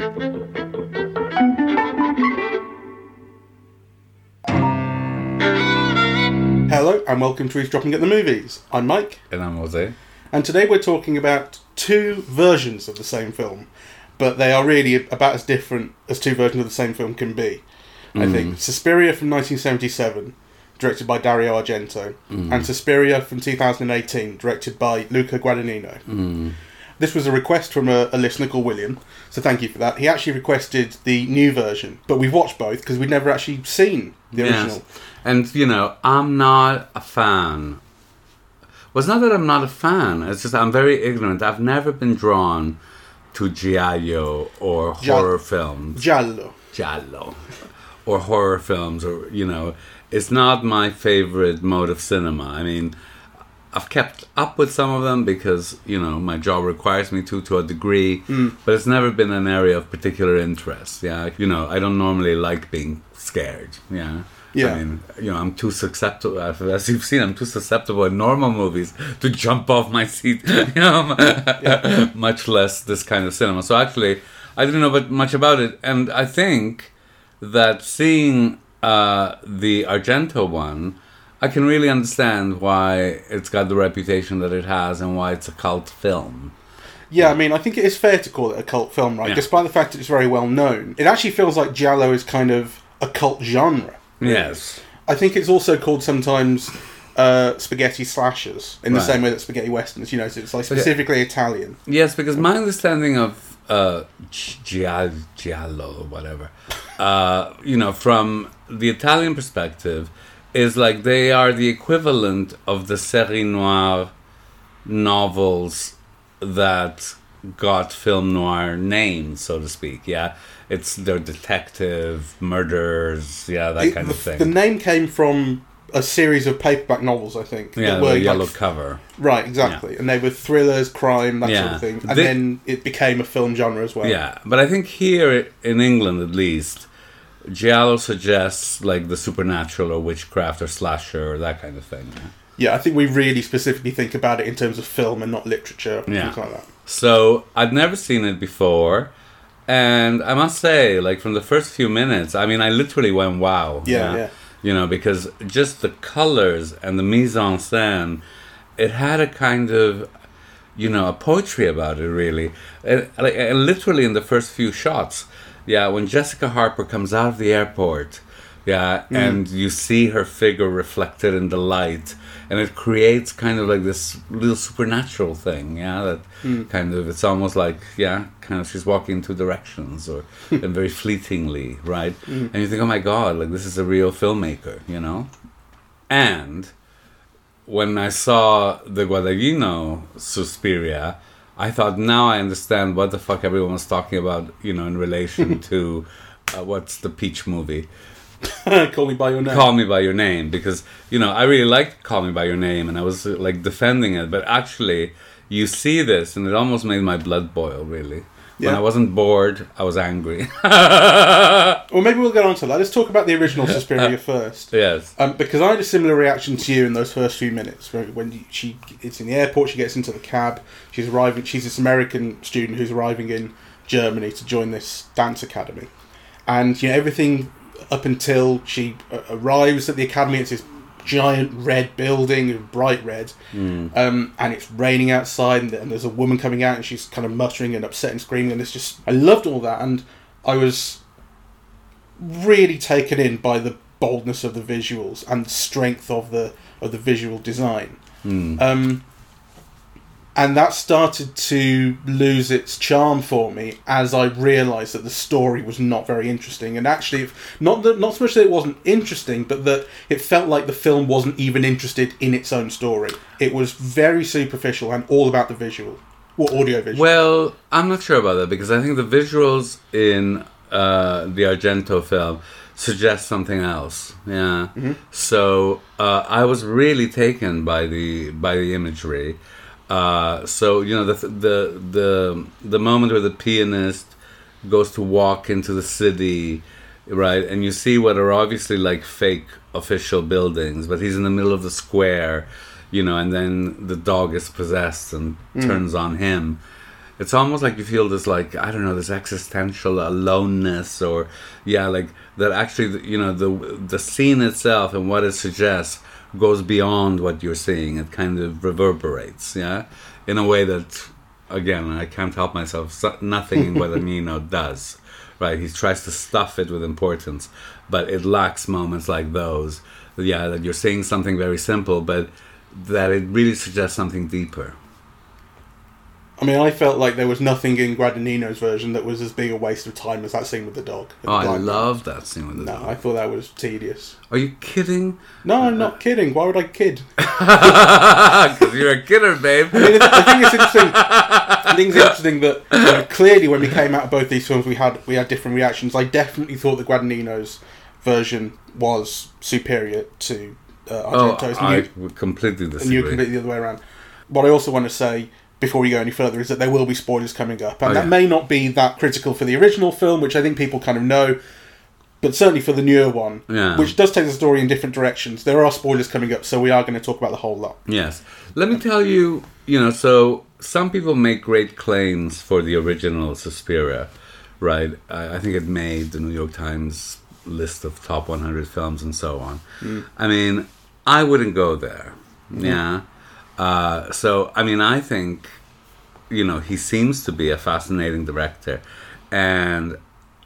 Hello and welcome to Eavesdropping at the Movies. I'm Mike, And I'm Jose. and today we're talking about two versions of the same film, but they are really about as different as two versions of the same film can be. I think mm. Suspiria from 1977, directed by Dario Argento, and mm. Suspiria from 2018, directed by Luca Guadagnino. Mm. This was a request from a, a listener called William, so thank you for that. He actually requested the new version, but we've watched both because we'd never actually seen the original. And, you know, I'm not a fan. Well, it's not that I'm not a fan. It's just I'm very ignorant. I've never been drawn to giallo or Gia- horror films. Giallo. Giallo. Or horror films, or, you know, it's not my favorite mode of cinema. I mean, I've kept up with some of them because, you know, my job requires me to to a degree, but it's never been an area of particular interest. Yeah. You know, I don't normally like being scared. Yeah. Yeah. I mean, you know, I'm too susceptible. As you've seen, I'm too susceptible in normal movies to jump off my seat. You know, much less this kind of cinema. So actually, I didn't know much about it, and I think that seeing uh, the Argento one, I can really understand why it's got the reputation that it has and why it's a cult film. Yeah, I mean, I think it is fair to call it a cult film, right? Yeah. Despite the fact that it's very well known. It actually feels like Giallo is kind of a cult genre. Yes. I think it's also called sometimes uh, spaghetti slashers, in the same way that spaghetti westerns, you know, so it's like specifically Italian. Yes, because my understanding of uh, Giallo, Giallo or whatever, uh, you know, from the Italian perspective, is like they are the equivalent of the série noire novels that got film noir names, so to speak. Yeah, it's their detective murders, yeah, that kind the, of thing. the name came from a series of paperback novels, I think. yeah, that were the like- yellow cover. Right, exactly. And they were thrillers, crime, that sort of thing. And They- then it became a film genre as well. Yeah, but I think here in England, at least, Giallo suggests like the supernatural or witchcraft or slasher or that kind of thing. Yeah, I think we really specifically think about it in terms of film and not literature, Yeah. like that. So I'd never seen it before, and I must say, like from the first few minutes, I mean, I literally went wow. Yeah, yeah. You know, because just the colors and the mise en scène, it had a kind of, you know, a poetry about it, really. And, like, and literally in the first few shots, yeah, when Jessica Harper comes out of the airport, yeah, mm. and you see her figure reflected in the light, and it creates kind of like this little supernatural thing, yeah, that mm. kind of, it's almost like, yeah, kind of she's walking in two directions or and very fleetingly, right? Mm. And you think, oh my god, like this is a real filmmaker, you know? And when I saw the Guadagnino Suspiria, I thought now I understand what the fuck everyone was talking about, you know, in relation to uh, what's the Peach movie, Call me by your name. Call Me by Your Name, because you know I really liked Call Me by Your Name, and I was like defending it, but actually you see this, and it almost made my blood boil. Really, when Yeah. I wasn't bored, I was angry. Well, maybe we'll get on to that. Let's talk about the original Suspiria first. yes. Um, because I had a similar reaction to you in those first few minutes. When when she it's in the airport, she gets into the cab. She's arriving. She's this American student who's arriving in Germany to join this dance academy, and you know everything up until she arrives at the academy. It's this giant red building, bright red, um, and it's raining outside, and, and there's a woman coming out, and she's kind of muttering and upset and screaming, and it's just I loved all that, and I was really taken in by the boldness of the visuals and the strength of the of the visual design. Um, and that started to lose its charm for me as I realised that the story was not very interesting. And actually, not that not so much that it wasn't interesting, but that it felt like the film wasn't even interested in its own story. It was very superficial and all about the visual, or audio visual. Well, I'm not sure about that because I think the visuals in uh, the Argento film suggest something else. Yeah. So uh, I was really taken by the by the imagery. Uh, so you know the the the the moment where the pianist goes to walk into the city, right, and you see what are obviously like fake official buildings, but he's in the middle of the square, you know, and then the dog is possessed and turns on him. It's almost like you feel this like I don't know this existential aloneness or yeah like that actually you know the the scene itself and what it suggests goes beyond what you're seeing. It kind of reverberates, yeah, in a way that again I can't help myself. So, nothing in what Guadagnino does. Right, he tries to stuff it with importance, but it lacks moments like those. Yeah, that you're saying something very simple, but that it really suggests something deeper. I mean, I felt like there was nothing in Guadagnino's version that was as big a waste of time as that scene with the dog. with the Oh, I love that scene with the No, dog. No, I thought that was tedious. Are you kidding? No, I'm not kidding. Why would I kid? Because you're a kidder, babe. I, mean, I think it's interesting. I think it's interesting that uh, clearly when we came out of both these films, we had we had different reactions. I definitely thought the Guadagnino's version was superior to uh, Oh, Argento's. and I you- would completely and you're completely the other way around. What I also want to say before we go any further is that there will be spoilers coming up, and Oh, that yeah. may not be that critical for the original film, which I think people kind of know, but certainly for the newer one, Yeah. which does take the story in different directions. There are spoilers coming up, so we are going to talk about the whole lot. Yes. Let me tell you, you know, so some people make great claims for the original Suspiria, right? I, I think it made the New York Times list of top 100 films and so on. Mm. I mean, I wouldn't go there. Mm-hmm. Yeah. Uh, so, I mean, I think, you know, he seems to be a fascinating director. And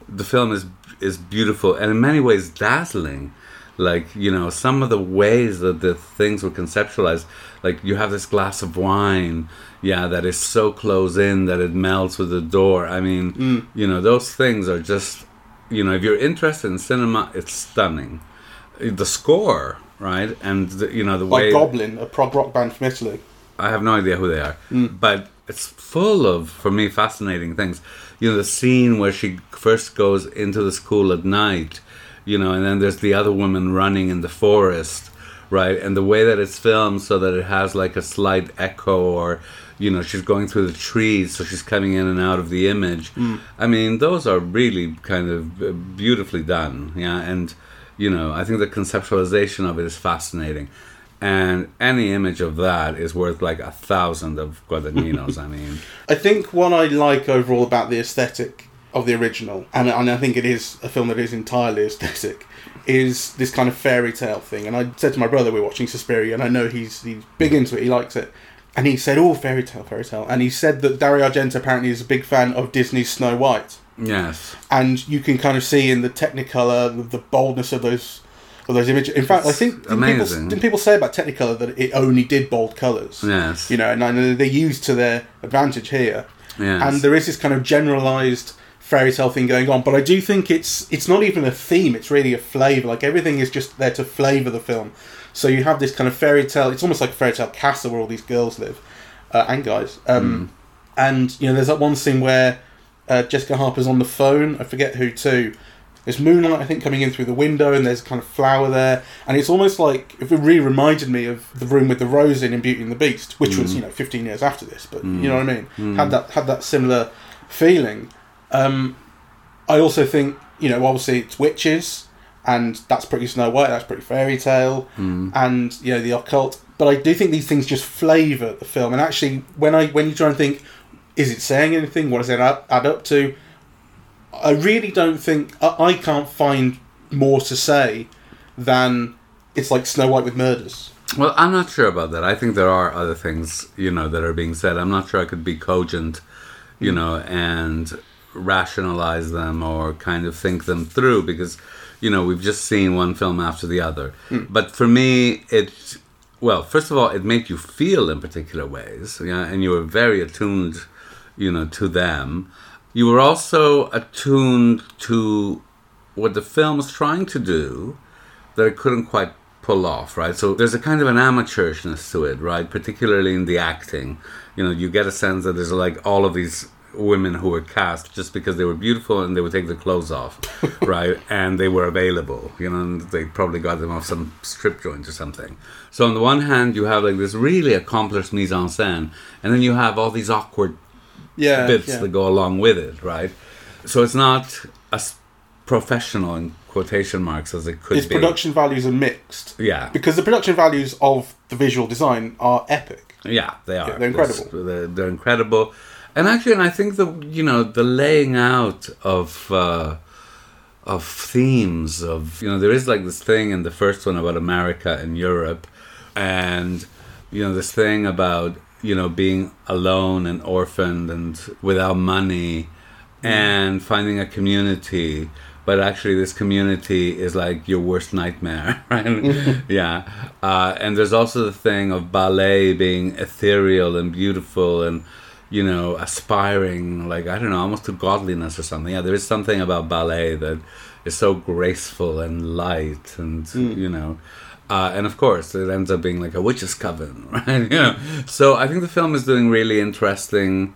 the film is is beautiful and in many ways dazzling. Like you know some of the ways that the things were conceptualized like you have this glass of wine yeah that is so close in that it melts with the door. I mean you know those things are just you know if you're interested in cinema it's stunning. The score right and the, you know the Like way Goblin, a prog rock band from Italy. I have no idea who they are, but it's full of, for me, fascinating things. You know, the scene where she first goes into the school at night, you know, and then there's the other woman running in the forest, right? And the way that it's filmed so that it has like a slight echo or, you know, she's going through the trees, so she's coming in and out of the image. I mean, those are really kind of uh, beautifully done, yeah, and, you know, I think the conceptualization of it is fascinating and any image of that is worth like a thousand of Guadagninos. I mean, I think what I like overall about the aesthetic of the original, and, and I think it is a film that is entirely aesthetic, is this kind of fairy tale thing. And I said to my brother, we're watching Suspiria, and I know he's he's big into it, he likes it. And he said, "Oh, fairy tale, fairy tale." And he said that Dario Argento apparently is a big fan of Disney's Snow White, yes, and you can kind of see in the Technicolor the, the boldness of those of those images. In fact, I think didn't people, didn't people say about Technicolor that it only did bold colors? yes, you know, and know they used to their advantage here. yes. And there is this kind of generalized fairy tale thing going on, but I do think it's it's not even a theme; it's really a flavor. Like everything is just there to flavor the film. So you have this kind of fairy tale. It's almost like a fairy tale castle where all these girls live uh, and guys. Um, And you know, there's that one scene where uh, Jessica Harper's on the phone. I forget who to. There's moonlight, I think, coming in through the window, and there's kind of flower there, and it's almost like if it really reminded me of the room with the rose in in Beauty and the Beast, which was you know 15 years after this, but you know what I mean. Had that had that similar feeling. Um, I also think you know obviously it's witches, and that's pretty Snow White, that's pretty fairy tale, and you know the occult. But I do think these things just flavour the film, and actually when I when you try and think, is it saying anything? What does it add, add up to? I really don't think I, I can't find more to say than it's like Snow White with murders. Well, I'm not sure about that. I think there are other things, you know, that are being said. I'm not sure I could be cogent, you know, and rationalize them or kind of think them through because, you know, we've just seen one film after the other. Hmm. But for me, it, well, first of all, it made you feel in particular ways, yeah, and you were very attuned, you know, to them. You were also attuned to what the film was trying to do that it couldn't quite pull off, right? So there's a kind of an amateurishness to it, right? Particularly in the acting. You know, you get a sense that there's like all of these women who were cast just because they were beautiful and they would take their clothes off, right? And they were available, you know, and they probably got them off some strip joint or something. So on the one hand, you have like this really accomplished mise en scène, and then you have all these awkward Yeah, bits yeah. that go along with it, right? So it's not as professional in quotation marks as it could its be. production values are mixed Yeah, because the production values of the visual design are epic. yeah, they are. they're incredible. They're, they're incredible, And actually, and I think the you know the laying out of uh, of themes of you know there is like this thing in the first one about America and Europe, and you know this thing about you know being alone and orphaned and without money, and finding a community. But actually, this community is like your worst nightmare, right? yeah. Uh, and there's also the thing of ballet being ethereal and beautiful and you know, aspiring, like, I don't know, almost to godliness or something. Yeah, there is something about ballet that is so graceful and light and, you know, uh, and of course, it ends up being like a witch's coven, right? you know, so I think the film is doing really interesting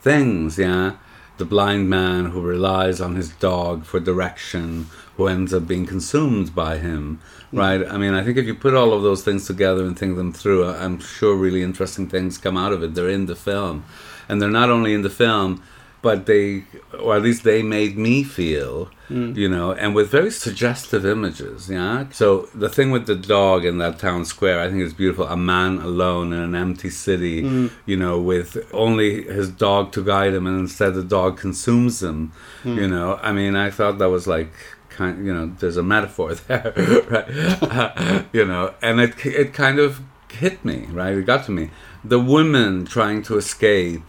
things, yeah. The blind man who relies on his dog for direction, who ends up being consumed by him, right? I mean, I think if you put all of those things together and think them through, I'm sure really interesting things come out of it. They're in the film. And they're not only in the film, but they, or at least they made me feel, you know, and with very suggestive images, yeah. So the thing with the dog in that town square, I think is beautiful. A man alone in an empty city, you know, with only his dog to guide him, and instead the dog consumes him. You know, I mean, I thought that was like kind, you know, there's a metaphor there, right? Uh, you know, and it it kind of hit me, right? It got to me. The woman trying to escape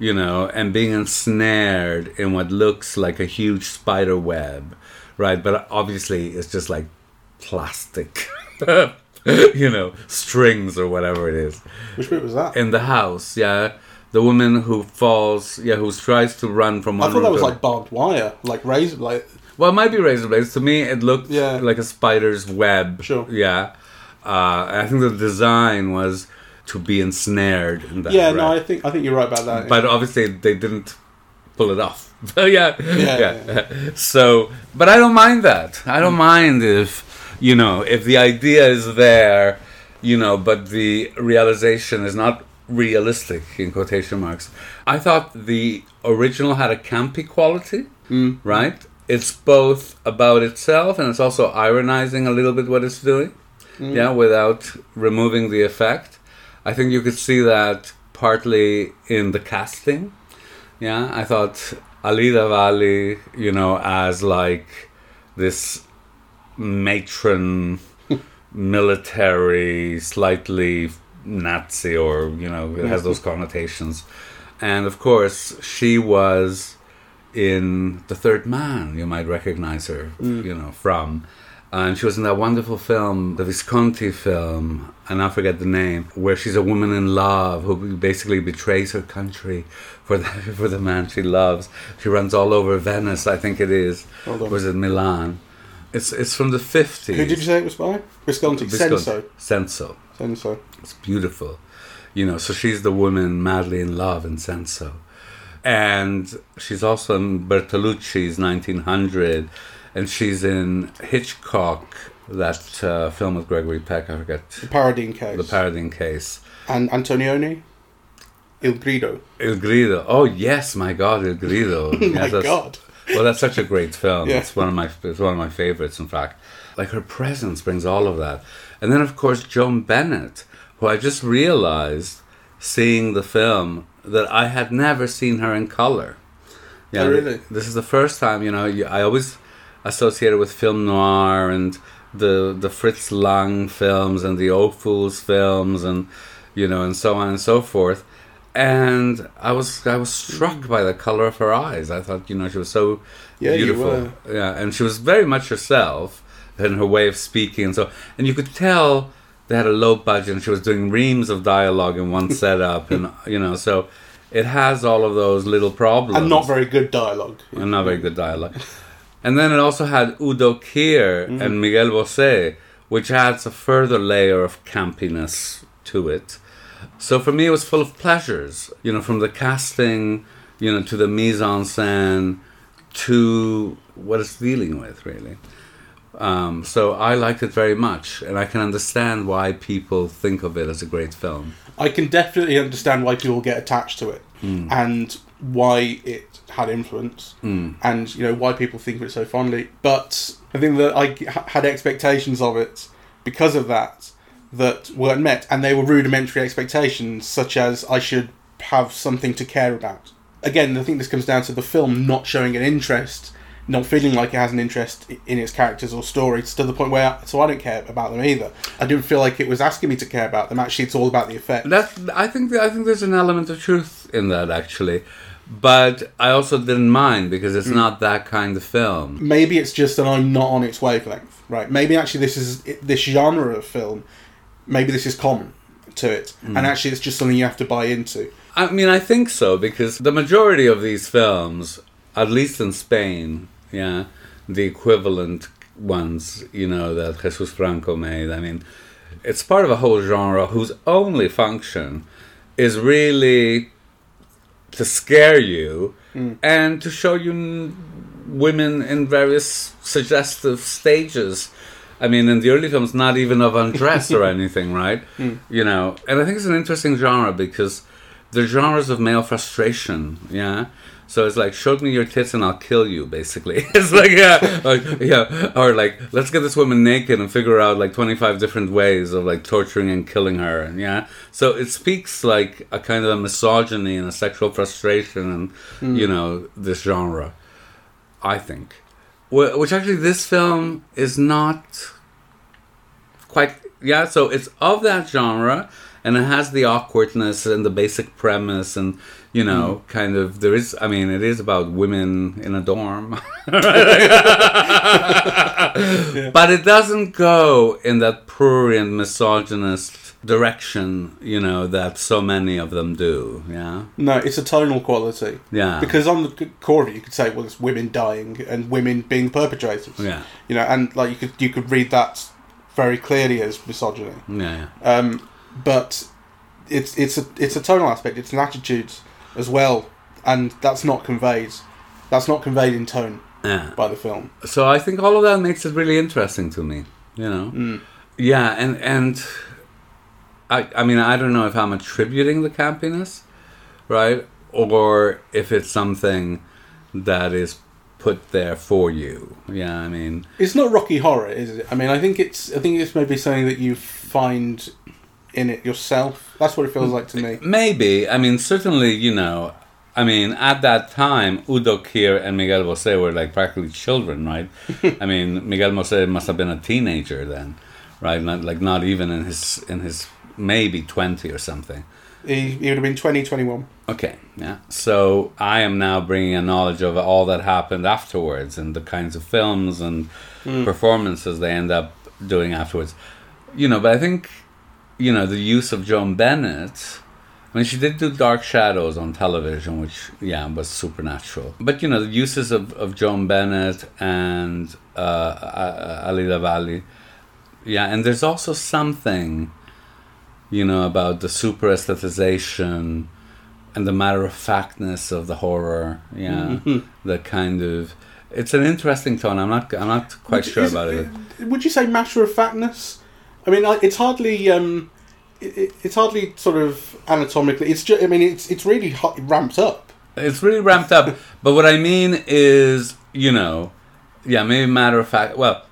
you know, and being ensnared in what looks like a huge spider web, right? But obviously, it's just like plastic, you know, strings or whatever it is Which bit was that? in the house. Yeah, the woman who falls, yeah, who tries to run from I one. thought that was like barbed wire, like razor, like well, it might be razor blades. To me, it looked Yeah. like a spider's web. Sure. Yeah. Uh, I think the design was to be ensnared in that. yeah. No, I think I think you're right about that. but obviously they didn't pull it off. yeah, Yeah, yeah, So, but I don't mind that. I don't mm. mind if you know if the idea is there, you know, but the realization is not realistic in quotation marks. I thought the original had a campy quality, mm. right? It's both about itself and it's also ironizing a little bit what it's doing, mm. yeah, without removing the effect. I think you could see that partly in the casting. Yeah, I thought Alida Valli, you know, as like this matron, military, slightly Nazi, or you know, it has those connotations. And of course, she was in The Third Man. You might recognize her, mm. you know, from. And she was in that wonderful film, the Visconti film, and I forget the name, where she's a woman in love who basically betrays her country for the for the man she loves. She runs all over Venice, I think it is. Was it Milan? It's it's from the fifties. Who did you say it was by? Visconti. Senso. Senso. Senso. It's beautiful. You know, so she's the woman madly in love in Senso. And she's also in Bertolucci's 1900. And she's in Hitchcock, that uh, film with Gregory Peck, I forget. The Paradine case. The Paradine Case. and Antonioni. Il Grido. Il Grido. Oh, yes, my God, Il Grido. My Yes, God. Well, that's such a great film. Yeah. It's one of my it's one of my favorites, in fact. Like her presence brings all of that, and then of course Joan Bennett, who I just realized seeing the film that I had never seen her in color. Oh, really? This is the first time. You know, I always associated with film noir and the the Fritz Lang films and the Ophuls films and you know and so on and so forth. And I was I was struck by the color of her eyes. I thought you know she was so Yeah, beautiful. Yeah, and she was very much herself in her way of speaking and so. And you could tell they had a low budget and she was doing reams of dialogue in one setup and you know so it has all of those little problems And not very good dialogue. and not very good dialogue. And then it also had Udo Kier and Miguel Bosé, which adds a further layer of campiness to it. So for me, it was full of pleasures, you know, from the casting, you know, to the mise en scène, to what it's dealing with, really. Um, so I liked it very much, and I can understand why people think of it as a great film. I can definitely understand why people get attached to it Hmm. and why it had influence hmm. and you know why people think of it so fondly. But I think that i had expectations of it because of that that weren't met, and they were rudimentary expectations, such as I should have something to care about. Again, I think this comes down to the film not showing an interest, not feeling like it has an interest in its characters or stories to the point where so I don't care about them either. I didn't feel like it was asking me to care about them. Actually, it's all about the effect. That I think I think there's an element of truth in that actually, but I also didn't mind because it's mm. not that kind of film. maybe it's just that I'm not on its wavelength, right? Maybe actually this is this genre of film. Maybe this is common to it, and mm. actually it's just something you have to buy into. I mean, I think so because the majority of these films, at least in Spain, yeah, the equivalent ones, you know, that Jesus Franco made. I mean, it's part of a whole genre whose only function is really to scare you mm. and to show you n- women in various suggestive stages. I mean, in the early films, not even of undress or anything, right? Mm. You know, and I think it's an interesting genre because they're genres of male frustration, yeah. So it's like, show me your tits and I'll kill you, basically. it's like, yeah, like, yeah, or like, let's get this woman naked and figure out like 25 different ways of like torturing and killing her, and yeah. So it speaks like a kind of a misogyny and a sexual frustration, and hmm. you know, this genre, I think. Which actually, this film is not quite yeah so it's of that genre and it has the awkwardness and the basic premise and you know kind of there is i mean it is about women in a dorm but it doesn't go in that prurient misogynist direction you know that so many of them do yeah No, it's a tonal quality. yeah Because on the core of it, you could say, well, it's women dying and women being perpetrators. yeah You know, and like you could you could read that very clearly as misogyny. yeah yeah Um, but it's it's a it's a tonal aspect. It's an attitude as well, and that's not conveyed. That's not conveyed in tone yeah by the film. so I think all of that makes it really interesting to me. You know, mm. yeah, and and I I mean I don't know if I'm attributing the campiness, right, or if it's something that is put there for you. Yeah, I mean, It's not Rocky Horror, is it? I mean, I think it's I think it's maybe something that you find in it yourself. That's what it feels like to me. maybe. I mean, certainly, you know. I mean, at that time, Udo Kier and Miguel Bosé were like practically children, right? I mean, Miguel Bosé must have been a teenager then, right? Not like not even in his in his maybe twenty or something. He, he would have been 20, 21. Okay, yeah. So I am now bringing a knowledge of all that happened afterwards and the kinds of films and hmm. performances they end up doing afterwards. You know, but I think, you know, the use of Joan Bennett. I mean, she did do Dark Shadows on television, which, yeah, was supernatural. But, you know, the uses of, of Joan Bennett and uh, Alida Valli. Yeah, and there's also something, you know, about the super aesthetization and the matter of factness of the horror. Yeah, the kind of it's an interesting tone. I'm not I'm not quite sure Is- about it. Would you say matter of factness? I mean, it's hardly. Um, it, it- it's hardly sort of anatomically. It's just. I mean, it's it's really hot, ramped up. It's really ramped up. but what I mean is, you know, yeah, maybe matter of fact. Well,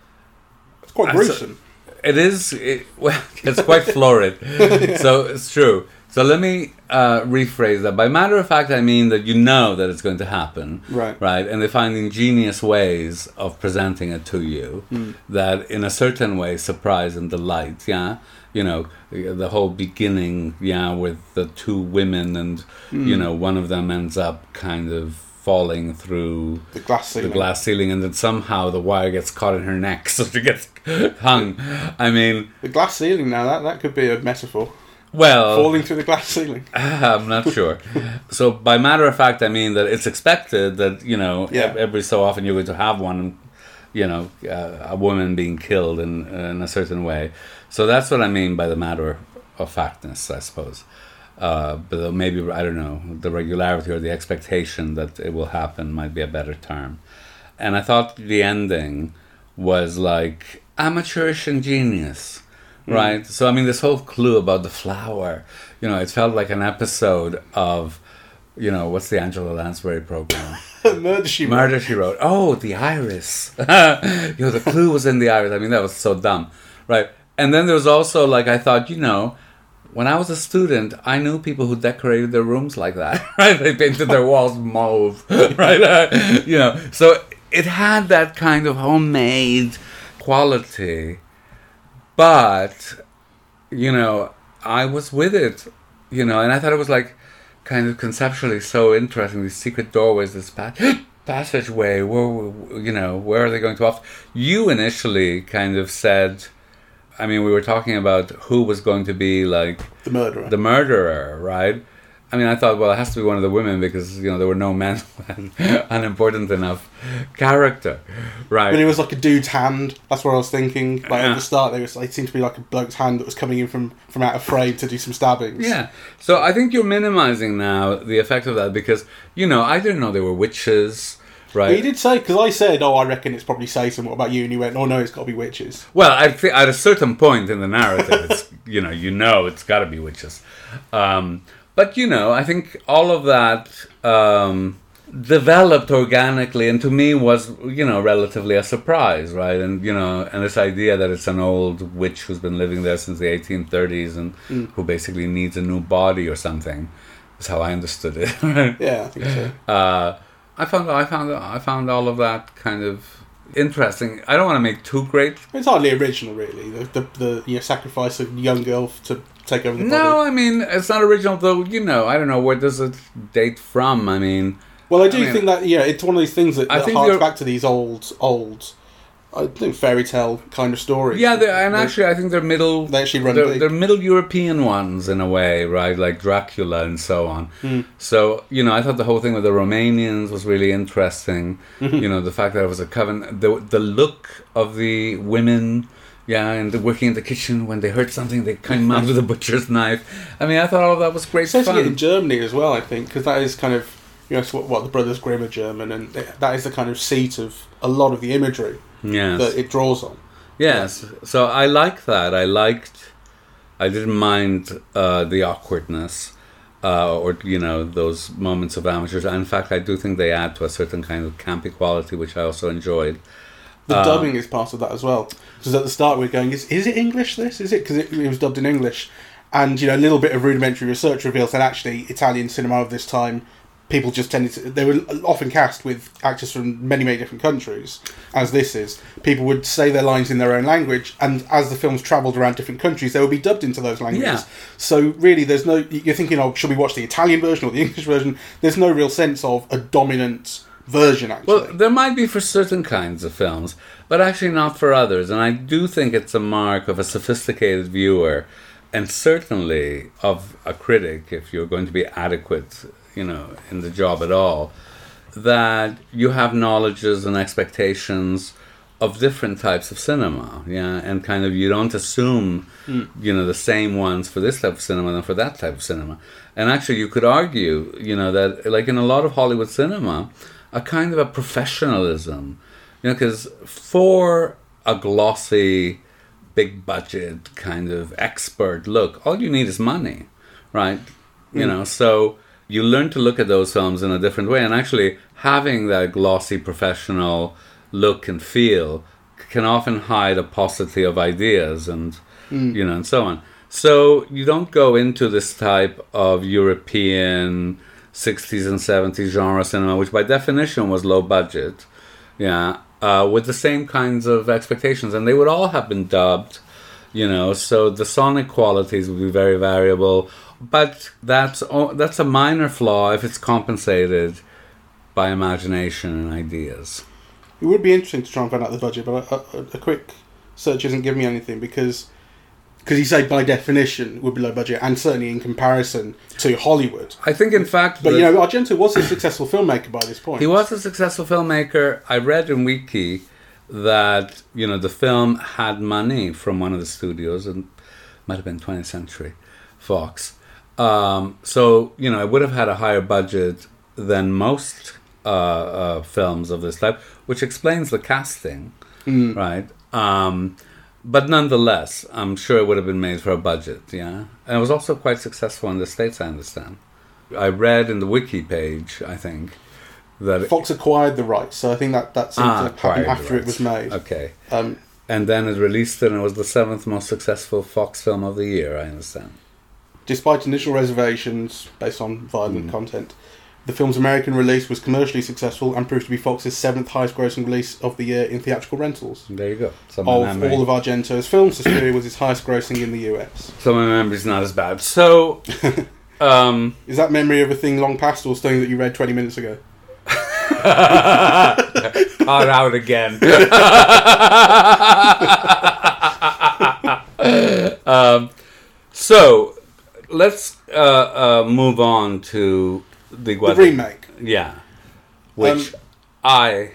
It's quite gruesome. It is. It, well, it's quite florid. So it's true. So let me uh, rephrase that. By matter of fact, I mean that you know that it's going to happen, Right. Right, and they find ingenious ways of presenting it to you that, in a certain way, surprise and delight. Yeah, you know, the whole beginning, yeah, with the two women, and you know, one of them ends up kind of falling through The glass ceiling. the glass ceiling, and then somehow the wire gets caught in her neck, so she gets hung. I mean, The glass ceiling. Now that that could be a metaphor. Well, Falling through the glass ceiling. I'm not sure. so, by matter of fact, I mean that it's expected that you know Yeah. every so often you're going to have one, you know, uh, a woman being killed in in a certain way. So that's what I mean by the matter of factness, I suppose. Uh, but maybe I don't know the regularity or the expectation that it will happen might be a better term. And I thought the ending was like amateurish and genius right? So I mean, this whole clue about the flower, you know, it felt like an episode of, you know, what's the Angela Lansbury program? Murder she wrote. Murder She Wrote. Oh, the iris. you know, the clue was in the iris. I mean, that was so dumb, right? And then there was also like I thought, you know, when I was a student, I knew people who decorated their rooms like that. Right? They painted their walls mauve. Right? Uh, you know, so it had that kind of homemade quality, but you know, I was with it. You know, and I thought it was like kind of conceptually so interesting. These secret doorways, this pa- passageway. Where you know, where are they going to off? You initially kind of said. I mean, we were talking about who was going to be like The murderer. the murderer, right? I mean, I thought, well, it has to be one of the women because you know there were no men unimportant enough character, right? But it was like a dude's hand. That's what I was thinking. Like at the start, there was it seemed to be like a bloke's hand that was coming in from from out of frame to do some stabbings. Yeah. So I think you're minimizing now the effect of that because you know I didn't know they were witches, right? But he did say because I said, "Oh, I reckon it's probably Satan." What about you? And he went, "Oh no, it's got to be witches." Well, I think at a certain point in the narrative, it's you know you know it's got to be witches, um, but you know I think all of that um, developed organically, and to me was you know relatively a surprise, right? And you know, and this idea that it's an old witch who's been living there since the 1830s and who basically needs a new body or something is how I understood it. Yeah, I think so. uh, I found I found I found all of that kind of interesting. I don't want to make too great. It's hardly original, really. The the, the you know, sacrifice of a young girl to take over the No, body. I mean it's not original though. You know, I don't know where does it date from. I mean, Well, I do I mean- think that yeah, it's one of these things that, that harks back to these old old, I think fairy tale kind of stories. yeah, they're, and actually, I think they're middle. They actually run they're, they're Middle European ones in a way, right? Like Dracula and so on. Hmm. So you know, I thought the whole thing with the Romanians was really interesting. Mm-hmm. you know, the fact that it was a coven, the the look of the women. Yeah, and the working in the kitchen when they heard something, they came out with a butcher's knife. I mean, I thought all of that was great Especially in. Germany as well, I think, because that is kind of you know what, what the Brothers Grimm are German, and that is the kind of seat of a lot of the imagery Yes. that it draws on. Yes, so I like that. I liked. I didn't mind uh, the awkwardness, uh, or you know those moments of amateurs. In fact, I do think they add to a certain kind of campy quality, which I also enjoyed. The Uh, dubbing is part of that as well. Because at the start we're going, is, is it English? This is it? Because it, it was dubbed in English, and you know a little bit of rudimentary research reveals that actually Italian cinema of this time, people just tended to they were often cast with actors from many many different countries. As this is, people would say their lines in their own language, and as the films travelled around different countries, they would be dubbed into those languages. Yeah. So really, there's no you're thinking, oh, should we watch the Italian version or the English version? There's no real sense of a dominant version actually. Well, there might be for certain kinds of films, but actually not for others. And I do think it's a mark of a sophisticated viewer, and certainly of a critic, if you're going to be adequate, you know, in the job at all, that you have knowledges and expectations of different types of cinema, yeah, and kind of you don't assume, hmm. you know, the same ones for this type of cinema than for that type of cinema. And actually, you could argue, you know, that like in a lot of Hollywood cinema, a kind of a professionalism, you know, because for a glossy, big budget kind of expert look, all you need is money, right? You hmm. know, so you learn to look at those films in a different way, and actually having that glossy professional look and feel can often hide a paucity of ideas and you know and so on. So you don't go into this type of European 60s and 70s genre cinema, which by definition was low budget, yeah, uh, with the same kinds of expectations, and they would all have been dubbed, you know. So the sonic qualities would be very variable, but that's that's a minor flaw if it's compensated by imagination and ideas. It would be interesting to try and find out the budget, but a, a, a quick search isn't giving me anything because because you say by definition would be low budget, and certainly in comparison to Hollywood. I think, in fact, But the- you know, Argento was a successful filmmaker by this point. He was a successful filmmaker. I read in Wiki that you know the film had money from one of the studios, and might have been 20th Century Fox. Um, so you know it would have had a higher budget than most uh, uh, films of this type, which explains the casting, right? Um, but nonetheless, I'm sure it would have been made for a budget. Yeah, and it was also quite successful in the states. I understand. I read in the wiki page, I think, that it- Fox acquired the rights, so I think that that seemed Ah, to happen after it was made. Okay. Um, And then it released and it was the seventh most successful Fox film of the year, I understand. Despite initial reservations based on violent Mm. content, the film's American release was commercially successful and proved to be Fox's seventh highest grossing release of the year in theatrical rentals. There you go. So my Of all of Argento's films, Suspiria was his highest grossing in the US. so my memory's not as bad. So, um, Is that memory of a thing long past or something that you read 20 minutes ago? caught out again. um, so let's uh, uh, move on to the, The remake. Yeah, which Um, I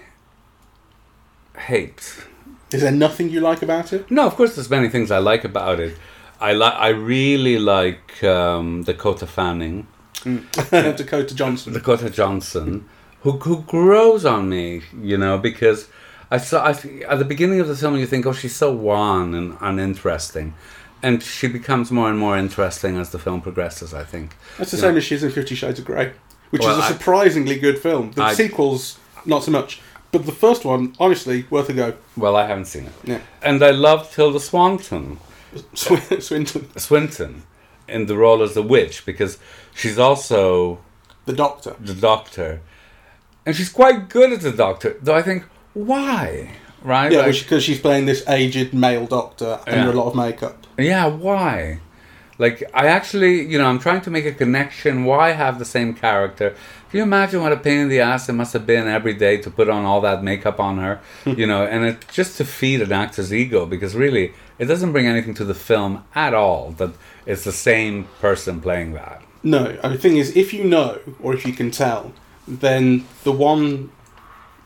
hate. Is there nothing you like about it? No, of course, there's many things I like about it. I like. I really like um, Dakota Fanning, Dakota Johnson. Dakota Johnson, who who grows on me. You know, because I saw I, at the beginning of the film, you think, oh, she's so wan and uninteresting, and she becomes more and more interesting as the film progresses. I think. That's the Yeah. same as she is in Fifty Shades of Grey, which Well, is a surprisingly good film. The I- sequels, not so much. But the first one, honestly, worth a go. Well, I haven't seen it, Yeah. and I love Tilda Swanton. Sw- Swinton, Swinton in the role as the witch because she's also the Doctor. the doctor, and she's quite good as the doctor. Though I think why, right? Yeah, Like, because she's playing this aged male doctor under Yeah. a lot of makeup. yeah, why? Like I actually, you know, I'm trying to make a connection. Why have the same character? Can you imagine what a pain in the ass it must have been every day to put on all that makeup on her, you know, and it just to feed an actor's ego because really it doesn't bring anything to the film at all that it's the same person playing that. No, the thing is, if you know, or if you can tell, then the one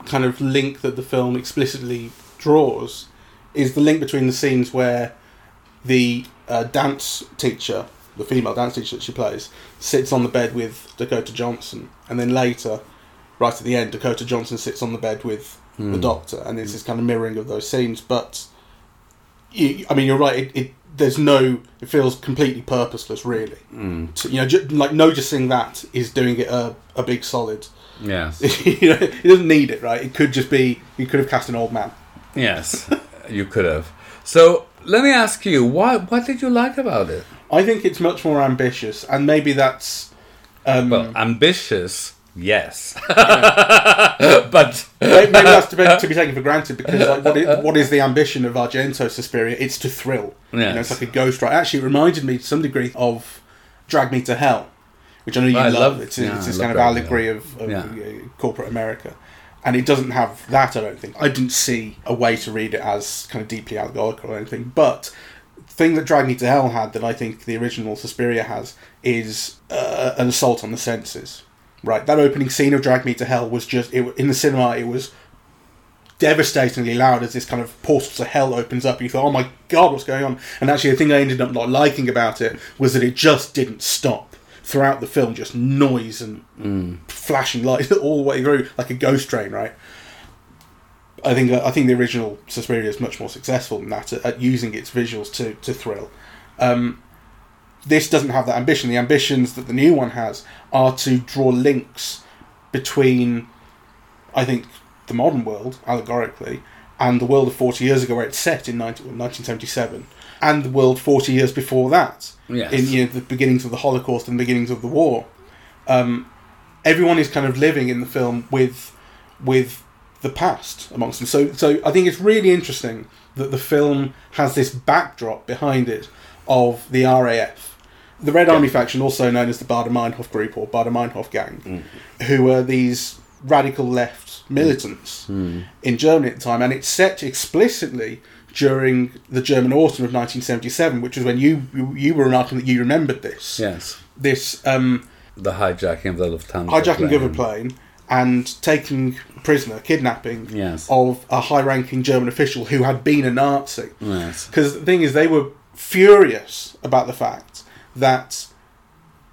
kind of link that the film explicitly draws is the link between the scenes where the uh, dance teacher, the female dance teacher that she plays, sits on the bed with Dakota Johnson, and then later, right at the end, Dakota Johnson sits on the bed with the doctor, and it's this kind of mirroring of those scenes. But you, I mean, you're right. It, it there's no. It feels completely purposeless, really. Mm. To, you know, ju- like noticing that is doing it a, a big solid. Yes. you know, it doesn't need it, right? It could just be you could have cast an old man. Yes, you could have. So let me ask you, what what did you like about it? I think it's much more ambitious, and maybe that's. Um, Well, ambitious, yes, but maybe, maybe that's to be, to be taken for granted because like what is, what is the ambition of Argento Suspiria? It's to thrill. You know, it's like a ghost ride. Actually, it reminded me to some degree of Drag Me to Hell, which I know you I love. love- It's, yeah, it's this kind of Drag Me to allegory of, of Yeah. uh, corporate America. And it doesn't have that, I don't think. I didn't see a way to read it as kind of deeply allegorical or anything. But the thing that Drag Me to Hell had that I think the original Suspiria has is uh, an assault on the senses. Right, that opening scene of Drag Me to Hell was just it, in the cinema. It was devastatingly loud as this kind of portal to hell opens up. You thought, "Oh my god, what's going on?" And actually, the thing I ended up not liking about it was that it just didn't stop throughout the film. Just noise and flashing lights all the way through, like a ghost train. Right. I think I think the original Suspiria is much more successful than that at, at using its visuals to to thrill. Um, this doesn't have that ambition. The ambitions that the new one has are to draw links between, I think, the modern world, allegorically, and the world of 40 years ago, where it's set in 19, 1977, and the world 40 years before that, Yes. in you know, the beginnings of the Holocaust and the beginnings of the war. Um, everyone is kind of living in the film with with the past amongst them. So, so I think it's really interesting that the film has this backdrop behind it of the RAF, the Red Army faction, also known as the Baader Meinhof Group or Baader Meinhof Gang, who are these radical left militants in Germany at the time, and it's set explicitly during the German autumn of 1977, which was when you you, you were remarking that you remembered this yes, this um, the hijacking of the Lufthansa. hijacking of a plane. plane and taking prisoner, kidnapping Yes. of a high-ranking German official who had been a Nazi. Yes. Because the thing is, they were furious about the fact that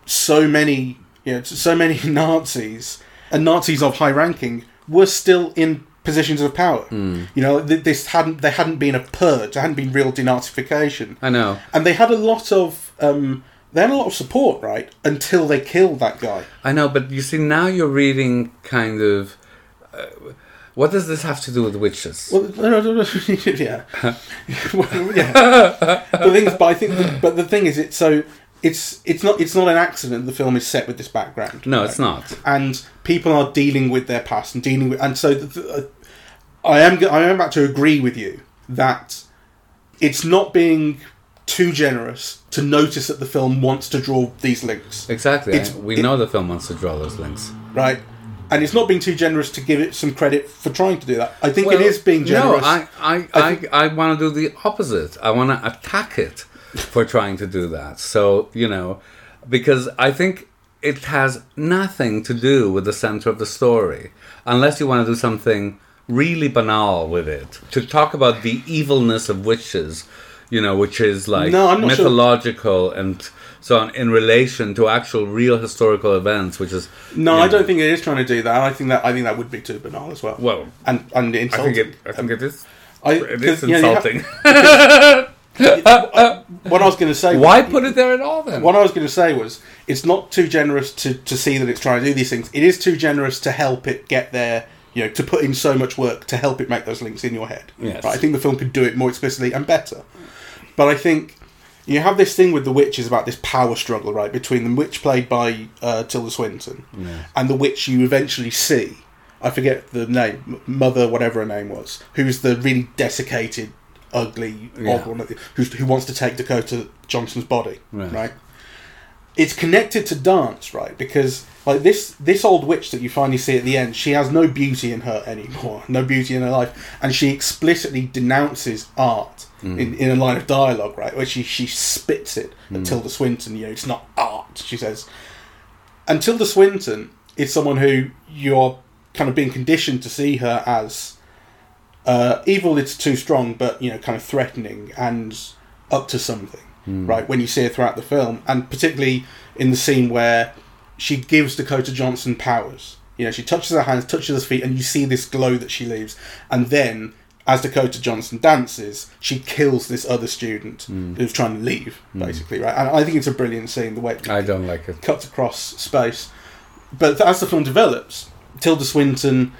so many, you know, so many Nazis and Nazis of high ranking were still in positions of power. Hmm. You know, th- this hadn't they hadn't been a purge, there hadn't been real denazification, I know. and they had a lot of um, they had a lot of support, right, until they killed that guy. I know, but you see, now you're reading kind of. Uh, what does this have to do with witches? Well, no, no, no, yeah, Well, yeah. the thing is, but I think, but the thing is, it's so it's it's not it's not an accident the film is set with this background. No, right? it's not. and people are dealing with their past and dealing with and so the, the, I am I am about to agree with you that it's not being too generous to notice that the film wants to draw these links Exactly. It's- we it- know the film wants to draw those links. right and it's not being too generous to give it some credit for trying to do that I think it Well, is being generous No, I, I, I I, I, want to do the opposite. I want to attack it for trying to do that. So, you know, because I think it has nothing to do with the center of the story, unless you want to do something really banal with it. To talk about the evilness of witches, you know, which is like No, I'm sure. mythological and so on in relation to actual real historical events, which is no I know, don't think it is trying to do that I think that I think that would be too banal as well Well, and and I think it. I think it is. I- It is you know, you have- insulting. what I was going to say Why put it there at all then? What I was going to say was, it's not too generous to, to see that it's trying to do these things. It is too generous to help it get there, you know, to put in so much work to help it make those links in your head. Yes. Right? I think the film could do it more explicitly and better. But I think you have this thing with the witches about this power struggle, right, between the witch played by uh, Tilda Swinton and the witch you eventually see. I forget the name, mother, whatever her name was, who's the really desiccated, ugly, Yeah. odd one, who's, who wants to take Dakota Johnson's body, Right. right? It's connected to dance, right? Because like this this old witch that you finally see at the end, she has no beauty in her anymore, no beauty in her life, and she explicitly denounces art in, in a line of dialogue, right? Where she she spits it at Tilda Swinton. You know, it's not art. She says, and Tilda Swinton is someone who you're kind of being conditioned to see her as uh, evil. It's too strong, but you know, kind of threatening and up to something, Hmm. right? When you see her throughout the film, and particularly in the scene where she gives Dakota Johnson powers. You know, she touches her hands, touches her feet, and you see this glow that she leaves. And then, as Dakota Johnson dances, she kills this other student hmm. who's trying to leave, hmm. basically, right? And I think it's a brilliant scene, the way it I don't like it. cuts across space. But as the film develops, Tilda Swinton,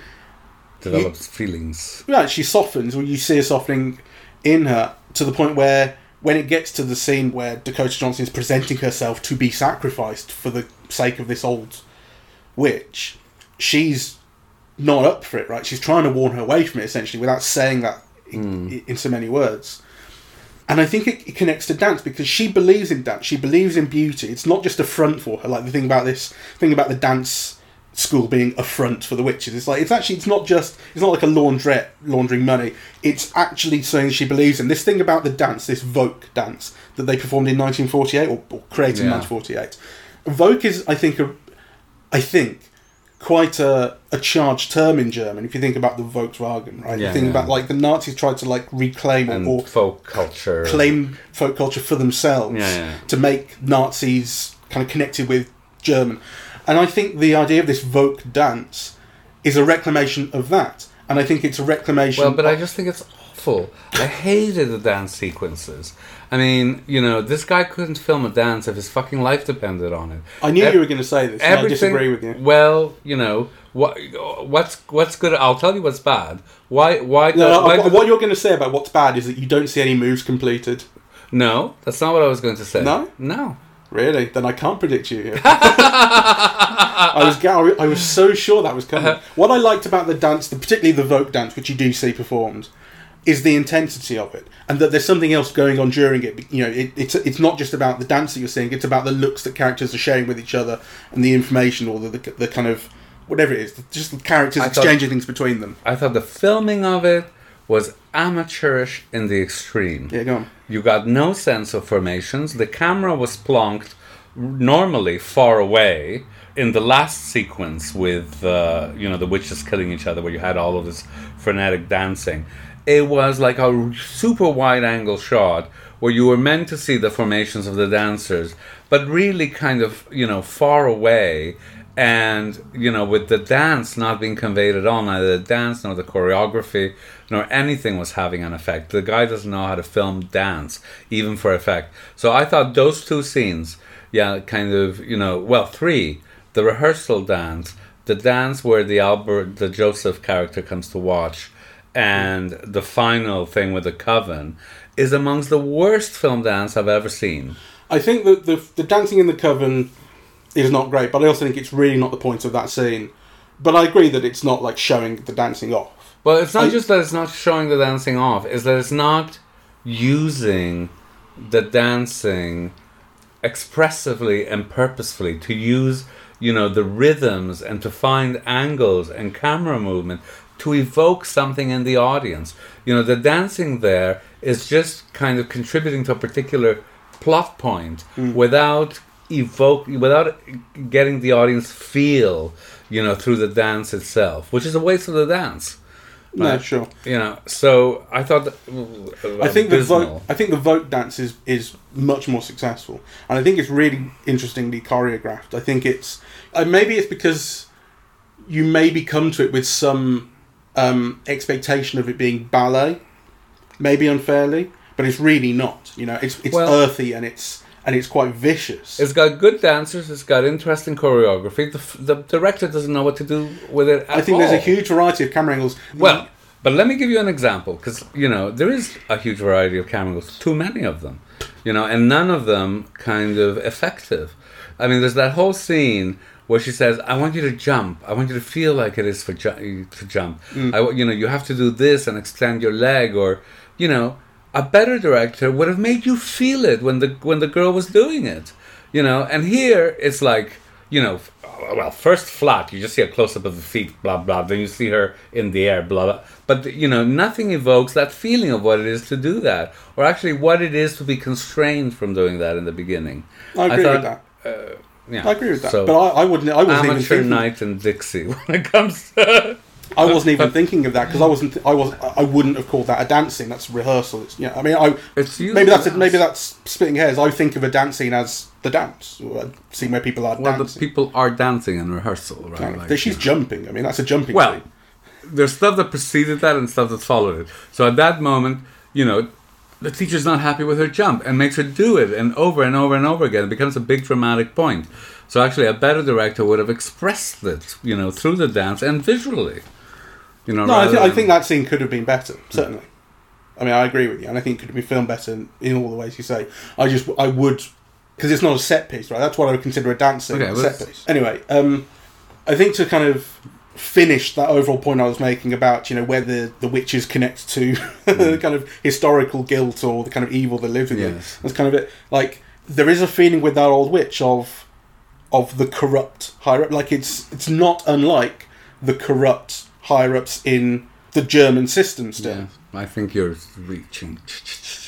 Develops feelings. yeah, she softens, or you see a softening in her to the point where when it gets to the scene where Dakota Johnson is presenting herself to be sacrificed for the sake of this old witch, she's not up for it, right? She's trying to warn her away from it essentially without saying that in, hmm. in so many words. And I think it, it connects to dance because she believes in dance. She believes in beauty. It's not just a front for her. Like the thing about this thing about the dance school being a front for the witches. It's like it's actually it's not just it's not like a laundrette laundering money. It's actually something she believes in. This thing about the dance, this Volk dance that they performed in 1948 or, or created in 1948. Volk is, I think, a, I think quite a, a charged term in German. If you think about the Volkswagen, right? Yeah, you think yeah. about like the Nazis tried to like reclaim And or, folk culture. claim folk culture for themselves Yeah, yeah. to make Nazis kind of connected with German. And I think the idea of this Volk dance is a reclamation of that. And I think it's a reclamation. Well, but I just think it's awful. I hated the dance sequences. I mean, you know, this guy couldn't film a dance if his fucking life depended on it. I knew Ev- you were going to say this. And I disagree with you. Well, you know, what what's what's good? I'll tell you what's bad. Why? Why? No, no, why what, what you're going to say about what's bad is that you don't see any moves completed. no, that's not what I was going to say. No? no. Really? Then I can't predict you here. I was I was so sure that was coming. Uh-huh. What I liked about the dance, the, particularly the Volk dance, which you do see performed, is the intensity of it, and that there's something else going on during it. You know, it, it's it's not just about the dance that you're seeing; it's about the looks that characters are sharing with each other and the information or the the, the kind of whatever it is, just the characters I thought- exchanging things between them. I thought the filming of it was amateurish in the extreme. Yeah, go on. You got no sense of formations. The camera was plonked normally far away. In the last sequence with uh, you know the witches killing each other, where you had all of this frenetic dancing, it was like a super wide angle shot where you were meant to see the formations of the dancers, but really kind of you know far away and you know with the dance not being conveyed at all neither the dance nor the choreography nor anything was having an effect. The guy doesn't know how to film dance even for effect. So i thought those two scenes yeah kind of you know well three the rehearsal dance the dance where the albert the joseph character comes to watch and the final thing with the coven is amongst the worst film dance i've ever seen. I think that the the dancing in the coven is not great, but I also think it's really not the point of that scene. But I agree that it's not like showing the dancing off. Well, it's not I- just that it's not showing the dancing off; is that it's not using the dancing expressively and purposefully to use, you know, the rhythms and to find angles and camera movement to evoke something in the audience. You know, the dancing there is just kind of contributing to a particular plot point mm. without evoke without getting the audience feel you know through the dance itself which is a waste of the dance No, Right. sure. you know so i thought that, I think the Volk. I think the Volk dance is is much more successful, and I think it's really interestingly choreographed. I think it's uh, maybe it's because you maybe come to it with some um, expectation of it being ballet, maybe unfairly, but it's really not. You know, it's it's Well- earthy and it's and it's quite vicious. it's got good dancers it's got interesting choreography the, f- the director doesn't know what to do with it at I think there's a huge variety of camera angles. Well, but let me give you an example because you know there is a huge variety of camera angles, too many of them, you know, and none of them kind of effective. I mean, there's that whole scene where she says, "I want you to jump. I want you to feel like it is for ju- to jump. Mm. I, you know, you have to do this and extend your leg, or you know." A better director would have made you feel it when the when the girl was doing it, you know. And here it's like, you know, well, first flat, you just see a close up of the feet, blah blah. Then you see her in the air, blah blah. But you know, nothing evokes that feeling of what it is to do that, or actually what it is to be constrained from doing that in the beginning. I agree thought, with that. Uh, yeah, I agree with that. So, but I, I wouldn't. I wasn't even amateur thinking. night and Dixie when it comes. To I wasn't even thinking of that because I wasn't. I was. I wouldn't have called that a dance scene. That's rehearsal. It's, yeah. I mean, I It's maybe that's maybe that's splitting hairs. I think of a dance scene as the dance, a scene where people are well, the dancing. people are dancing in rehearsal, right? Right. Like, she's you know. jumping. I mean, that's a jumping Well, scene. there's stuff that preceded that and stuff that followed it. So at that moment, you know, the teacher's not happy with her jump and makes her do it and over and over and over again. It becomes a big dramatic point. So actually, a better director would have expressed it, you know, through the dance and visually. You know, No, I, th- I think that scene could have been better. Certainly. I mean, I agree with you, and I think it could have been filmed better in, in all the ways you say. I just, I would, because it's not a set piece, right? That's what I would consider a dance scene, Okay, a set piece. Anyway, um, I think to kind of finish that overall point I was making about you know whether the witches connect to the kind of historical guilt or the kind of evil that lives in them. Yes. That's kind of it. Like there is a feeling with that old witch of of the corrupt higher up. Like it's it's not unlike the corrupt higher ups in the German system still. Yeah, I think you're reaching.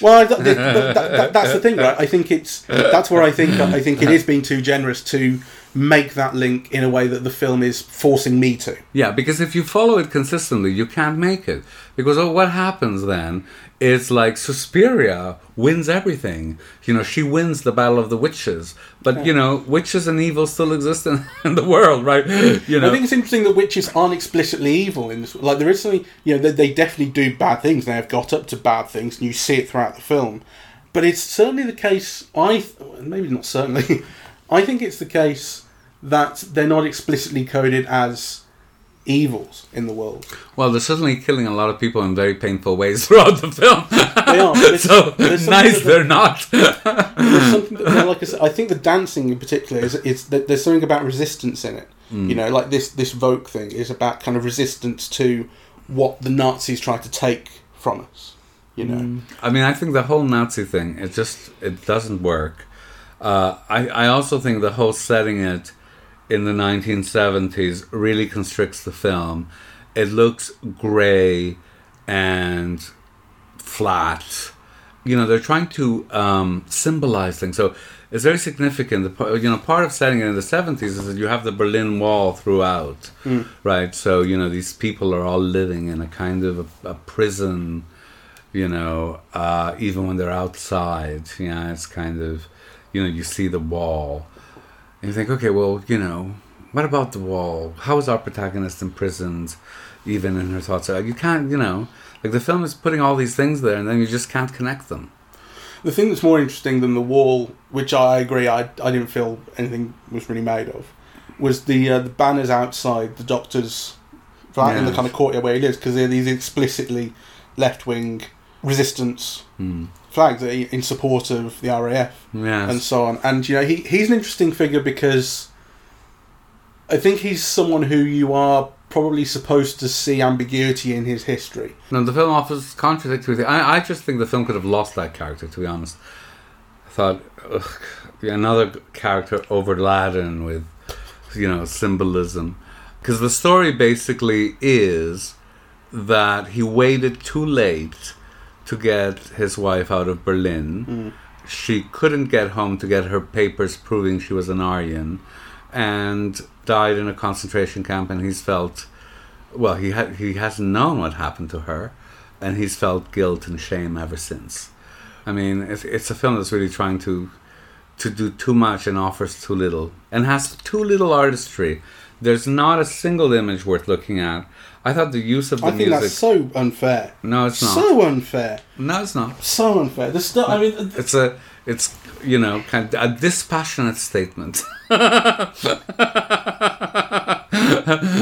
Well, I, th- th- but that, that, that's the thing, right? I think it's that's where I think I think it is being too generous to make that link in a way that the film is forcing me to. Yeah, because if you follow it consistently, you can't make it. Because oh, what happens then is like Suspiria wins everything. You know, she wins the battle of the witches. But you know, witches and evil still exist in, in the world, right? You know, I think it's interesting that witches aren't explicitly evil in this. Like there is something, you know, they, they definitely do bad things. They have got up to bad things, and you see it throughout the film. But it's certainly the case. I maybe not certainly. I think it's the case that they're not explicitly coded as evils in the world. well, they're certainly killing a lot of people in very painful ways throughout the film. They are. but it's- so there's something nice that- they're not. that, like I said, I think the dancing in particular is, is that there's something about resistance in it. You know, like this this Volk thing is about kind of resistance to what the Nazis try to take from us. You know, I mean, I think the whole Nazi thing, it just it doesn't work. Uh, I I also think the whole setting it in the 1970s really constricts the film. It looks grey and flat. You know, they're trying to um, symbolize things. So it's very significant. The You know, part of setting it in the 70s is that you have the Berlin Wall throughout, right? So, you know, these people are all living in a kind of a, a prison, you know, uh, even when they're outside. Yeah, it's kind of, you know, you see the wall. And you think, okay, well, you know, what about the wall? How is our protagonist imprisoned, even in her thoughts? Like, you can't, you know, like the film is putting all these things there, and then you just can't connect them. the thing that's more interesting than the wall, which I agree, I, I didn't feel anything was really made of, was the uh, the banners outside the doctor's flat in the kind of courtyard where he lives, because they're these explicitly left wing resistance Hmm. flags in support of the RAF Yes. and so on. And you know, he he's an interesting figure because I think he's someone who you are probably supposed to see ambiguity in his history. No, the film offers contradictory. I, I just think the film could have lost that character. To be honest, I thought ugh, another character overladen with, you know, symbolism, because the story basically is that he waited too late to get his wife out of Berlin. Mm. She couldn't get home to get her papers proving she was an Aryan, and died in a concentration camp. And he's felt well, he ha- he hasn't known what happened to her, and he's felt guilt and shame ever since. I mean, it's, it's a film that's really trying to to do too much and offers too little, and has too little artistry. There's not a single image worth looking at. I thought the use of the I think music. that's so unfair. no, it's not. So unfair. no, it's not. So unfair. The stuff. I mean, It's a, it's you know, kind of a dispassionate statement. well,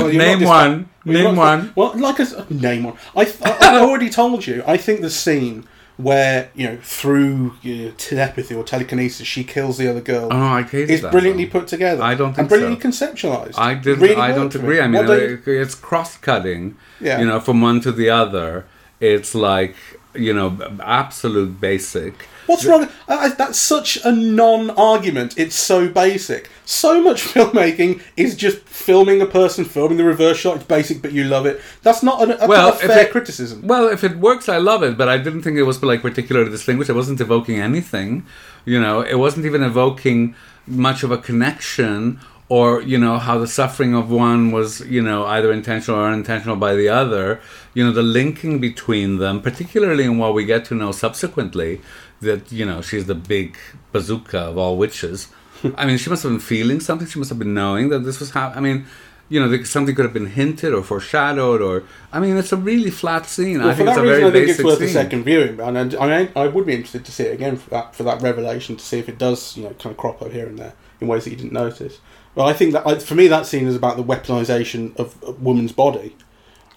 Name one. Name one. Well, like s- name one. I, I I already told you. I think the scene where you know through uh, telepathy or telekinesis she kills the other girl Oh, I hated is that brilliantly put together. I don't think and brilliantly so. conceptualized. I did. Really I don't agree. me. I mean, don't- it's cross-cutting. Yeah. You know, from one to the other, it's like you know, absolute basic. What's wrong? I, I- that's such a non-argument. It's so basic. So much filmmaking is just filming a person, filming the reverse shot. It's basic, but you love it. That's not, an, that's Well, a fair it- criticism. Well, if it works, I love it. But I didn't think it was like particularly distinguished. It wasn't evoking anything. You know, it wasn't even evoking much of a connection. Or you know how the suffering of one was you know either intentional or unintentional by the other. You know the linking between them, particularly in what we get to know subsequently, that you know she's the big bazooka of all witches. I mean, she must have been feeling something. She must have been knowing that this was happening. I mean, you know, something could have been hinted or foreshadowed, or I mean, it's a really flat scene. Well, I think it's a reason, very I think basic it's worth scene. a second viewing, and I, mean, I would be interested to see it again for that for that revelation to see if it does, you know, kind of crop up here and there in ways that you didn't notice. Well, I think that for me, that scene is about the weaponization of a woman's body.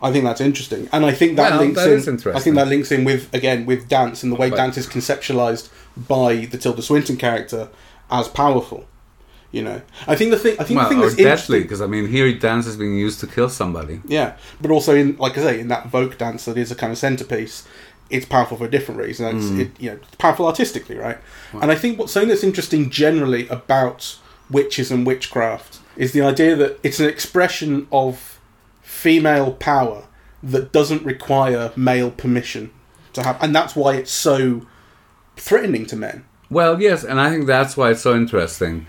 I think that's interesting, and I think that Well, links that in. I think that links in with again with dance and the way But- dance is conceptualized by the Tilda Swinton character as powerful. You know, I think the thing. I think Well, the thing or that's deadly, because I mean, here dance is being used to kill somebody. Yeah, but also in like I say, in that folk dance that is a kind of centerpiece, it's powerful for a different reason. It's, Mm. it, you know, it's powerful artistically, right? And I think what's something that's interesting generally about witches and witchcraft is the idea that it's an expression of female power that doesn't require male permission to have, and that's why it's so threatening to men. Well, yes, and I think that's why it's so interesting.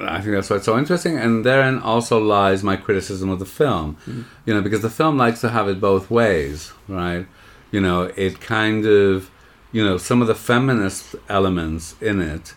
I think that's why it's so interesting, and therein also lies my criticism of the film. You know, because the film likes to have it both ways, right? You know, it kind of, you know, some of the feminist elements in it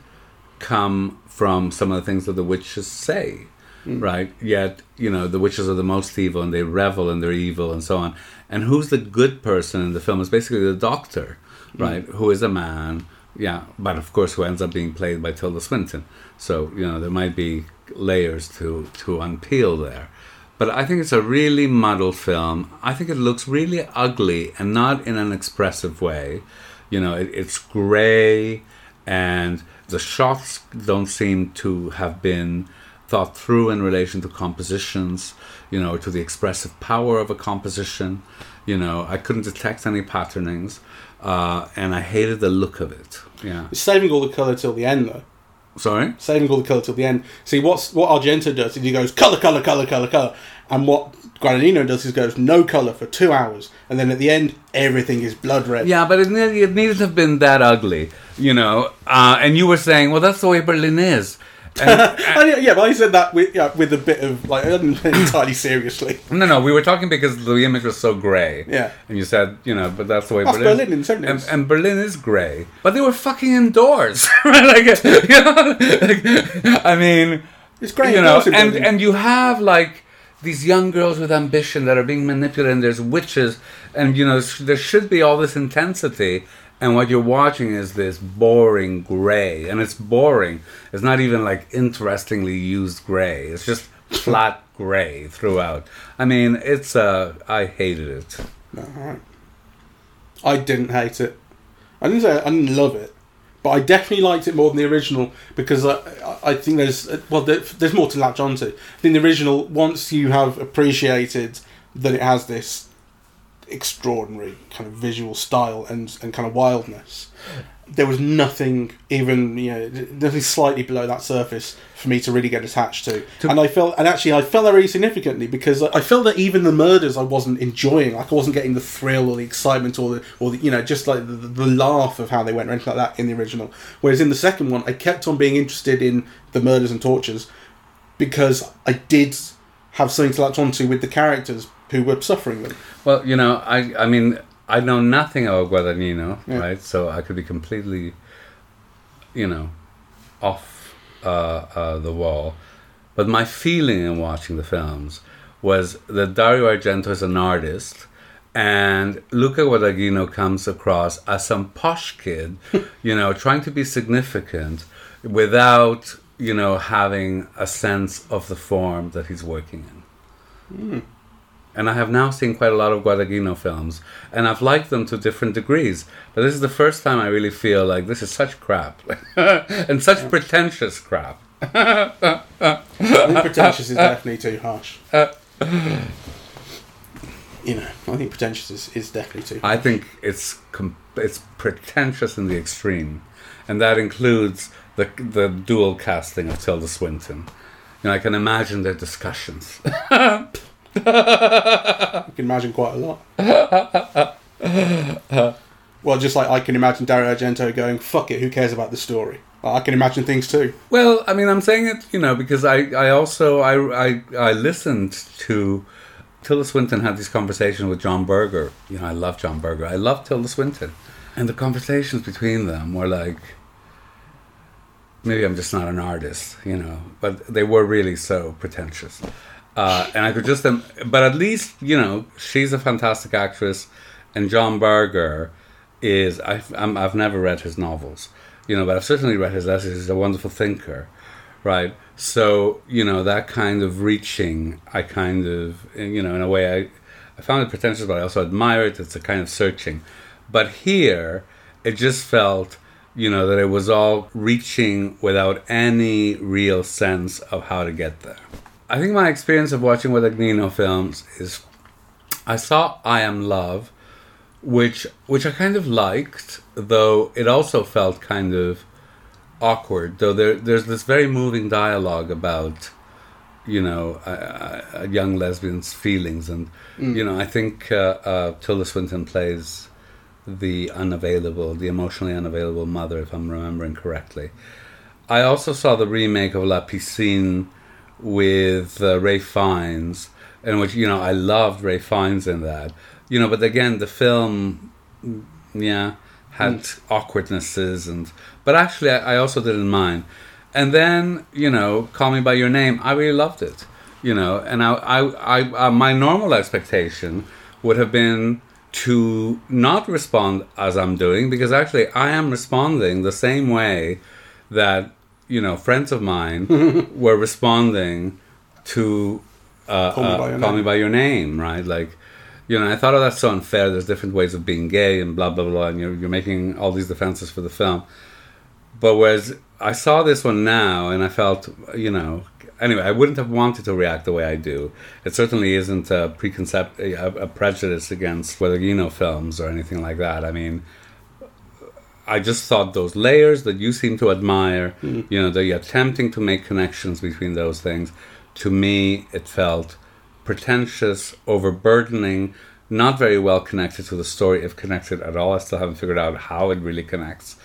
come from some of the things that the witches say, Mm. right? Yet, you know, the witches are the most evil, and they revel in their evil, and so on. And who's the good person in the film is basically the doctor, mm. right? Who is a man yeah, but of course, who ends up being played by Tilda Swinton. So you know there might be layers to to unpeel there. But I think it's a really muddled film. I think it looks really ugly and not in an expressive way. You know, it, it's gray, and the shots don't seem to have been thought through in relation to compositions. You know, to the expressive power of a composition. You know, I couldn't detect any patternings, uh, and I hated the look of it. Yeah. It's saving all the color till the end, though. Sorry. saving all the colour till the end. See what's what Argento does is he goes colour, colour, colour, colour, colour, and what Guadagnino does is goes no colour for two hours, and then at the end everything is blood red. Yeah, but it, ne- it needn't have been that ugly, you know. Uh, and you were saying, well, that's the way Berlin is. And, Oh, yeah, but I said that with yeah, with a bit of like I didn't entirely seriously. no, no, we were talking because the image was so grey. Yeah. And you said, you know, but that's the way That's Berlin. Berlin in certain and, and Berlin is grey, but they were fucking indoors, right? Like, you know, like, I mean, It's great, you know, and and you have like these young girls with ambition that are being manipulated. and There's witches, and you know, there should be all this intensity. And what you're watching is this boring gray, and it's boring. It's not even like interestingly used gray. It's just flat gray throughout. I mean, it's uh, I hated it. I didn't hate it. I didn't say I didn't love it, but I definitely liked it more than the original because I, I- think there's well there's more to latch onto. I think the original once you have appreciated that it has this extraordinary kind of visual style and and kind of wildness, there was nothing even you know nothing slightly below that surface for me to really get attached to. To- and I felt and actually I felt that really significantly because I felt that even the murders I wasn't enjoying. Like I wasn't getting the thrill or the excitement or the or the, you know just like the, the laugh of how they went or anything like that in the original. Whereas in the second one, I kept on being interested in the murders and tortures because I did have something to latch onto with the characters who were suffering them. Well, you know, I I mean, I know nothing about Guadagnino, Yeah. right? So I could be completely, you know, off uh, uh, the wall. But my feeling in watching the films was that Dario Argento is an artist, and Luca Guadagnino comes across as some posh kid, you know, trying to be significant without, you know, having a sense of the form that he's working in. And I have now seen quite a lot of Guadagnino films, and I've liked them to different degrees. But this is the first time I really feel like this is such crap, and such pretentious crap. I think pretentious is definitely too harsh. You know, I think pretentious is, is definitely too. I think it's com- it's pretentious in the extreme, and that includes the the dual casting of Tilda Swinton. You know, I can imagine their discussions. I can imagine quite a lot. well, just like I can imagine Dario Argento going, "Fuck it, who cares about the story?" I can imagine things too. Well, I mean, I'm saying it, you know, because I, I also I, I, I listened to Tilda Swinton had these conversations with John Berger. You know, I love John Berger. I love Tilda Swinton, and the conversations between them were like, maybe I'm just not an artist, you know, but they were really so pretentious. Uh, and I could just, um, but at least you know, she's a fantastic actress, and John Berger is I've I'm, I've never read his novels, you know, but I've certainly read his essays. He's a wonderful thinker, right? So you know that kind of reaching, I kind of you know in a way I I found it pretentious, but I also admire it. It's a kind of searching, but here it just felt you know that it was all reaching without any real sense of how to get there. I think my experience of watching Guadagnino films is I saw I Am Love, which which I kind of liked, though it also felt kind of awkward. Though there there's this very moving dialogue about you know a, a, young lesbian's feelings, and you know I think uh, uh, Tilda Swinton plays the unavailable, the emotionally unavailable mother, if I'm remembering correctly. I also saw the remake of La Piscine with uh, Ralph Fiennes, in which you know I loved Ralph Fiennes in that. You know, but again, the film, mm, yeah, had awkwardnesses and, but actually, I, I also didn't mind. And then you know, Call Me by Your Name, I really loved it. You know, and I, I, I, uh, my normal expectation would have been to not respond as I'm doing because actually I am responding the same way that you know friends of mine were responding to uh, Call Me uh, by Your Call Name. Me by Your Name, right? Like, you know, I thought, oh, that's so unfair. There's different ways of being gay and blah blah blah, and you're you're making all these defenses for the film. But whereas I saw this one now, and I felt, you know, anyway, I wouldn't have wanted to react the way I do. It certainly isn't a preconcept, a, a prejudice against Guadagnino films or anything like that. I mean, I just thought those layers that you seem to admire, you know, that you're attempting to make connections between those things. To me, it felt pretentious, overburdening, not very well connected to the story, if connected at all. I still haven't figured out how it really connects.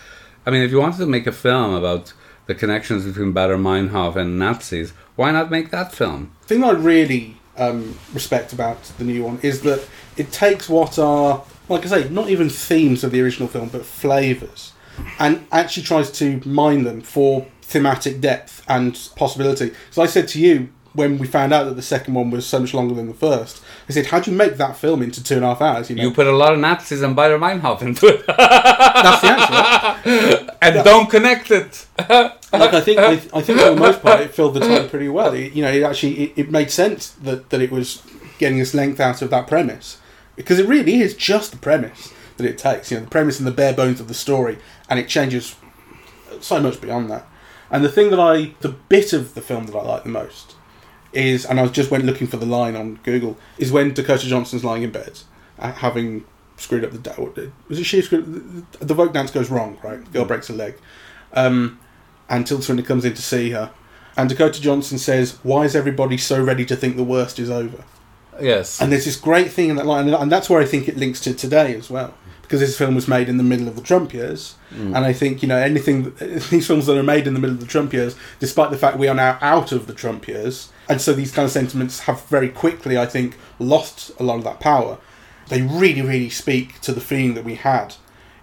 I mean, if you wanted to make a film about the connections between Baader Meinhof and Nazis, why not make that film? The thing I really um, respect about the new one is that it takes what are, like I say, not even themes of the original film, but flavours, and actually tries to mine them for thematic depth and possibility. So I said to you when we found out that the second one was so much longer than the first, I said, "How do you make that film into two and a half hours?" You know, You put a lot of Nazis and Baader Meinhof into it, that's the answer. right? and don't connect it. like I think I, I think for the most part it filled the time pretty well. It, you know, it actually it, it made sense that, that it was getting its length out of that premise because it really is just the premise. that it takes. You know, the premise and the bare bones of the story, and it changes so much beyond that. And the thing that I, the bit of the film that I like the most is, and I just went looking for the line on Google, is when Dakota Johnson's lying in bed, uh, having screwed up the was it she screwed the, Volk dance goes wrong, right? Girl breaks her leg, um, and Tilda Swinton comes in to see her, and Dakota Johnson says, "Why is everybody so ready to think the worst is over?" Yes. And there's this great thing in that line, and that's where I think it links to today as well, because this film was made in the middle of the Trump years, Mm. and I think you know anything these films that are made in the middle of the Trump years, despite the fact we are now out of the Trump years, and so these kind of sentiments have very quickly, I think, lost a lot of that power. They really, really speak to the feeling that we had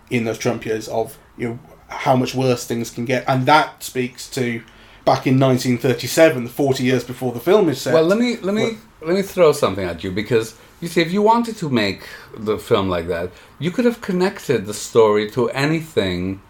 in those Trump years of you know how much worse things can get, and that speaks to back in 1937, the 40 years before the film is set. Well, let me let me let me throw something at you because you see, if you wanted to make the film like that, you could have connected the story to anything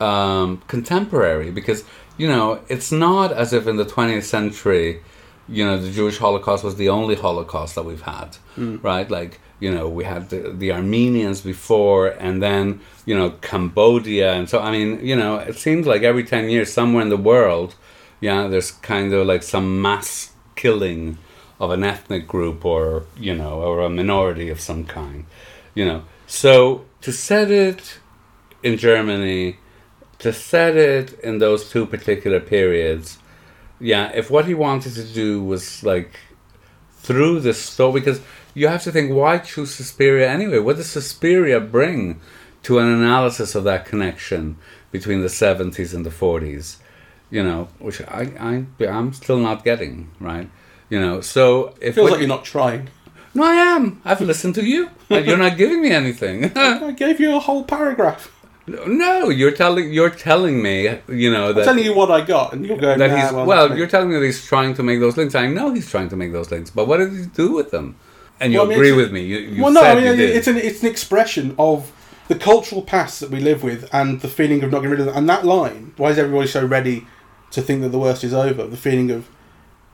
um, contemporary because you know it's not as if in the 20th century, you know, the Jewish Holocaust was the only Holocaust that we've had, right? Like you know, we had the, the Armenians before, and then you know Cambodia, and so I mean, you know, it seems like every 10 years somewhere in the world yeah, there's kind of like some mass killing of an ethnic group or, you know, or a minority of some kind, you know. So to set it in Germany, to set it in those two particular periods, yeah, if what he wanted to do was like through the story, because you have to think, why choose Suspiria anyway? What does Suspiria bring to an analysis of that connection between the 70s and the 40s? you know, which I, I I'm still not getting right. You know, so if feels what- like you're not trying. no, I am. I've listened to you, and you're not giving me anything. I gave you a whole paragraph. no, you're telling you're telling me, you know I'm telling you what I got, and you're going. that nah, he's well, well. You're telling me that he's trying to make those links. I know he's trying to make those links, but what did he do with them? And you Well, I mean, agree with me. You, you well, no, said I mean, it's an it's an expression of the cultural past that we live with, and the feeling of not getting rid of them. And that line, why is everybody so ready to think that the worst is over? The feeling of,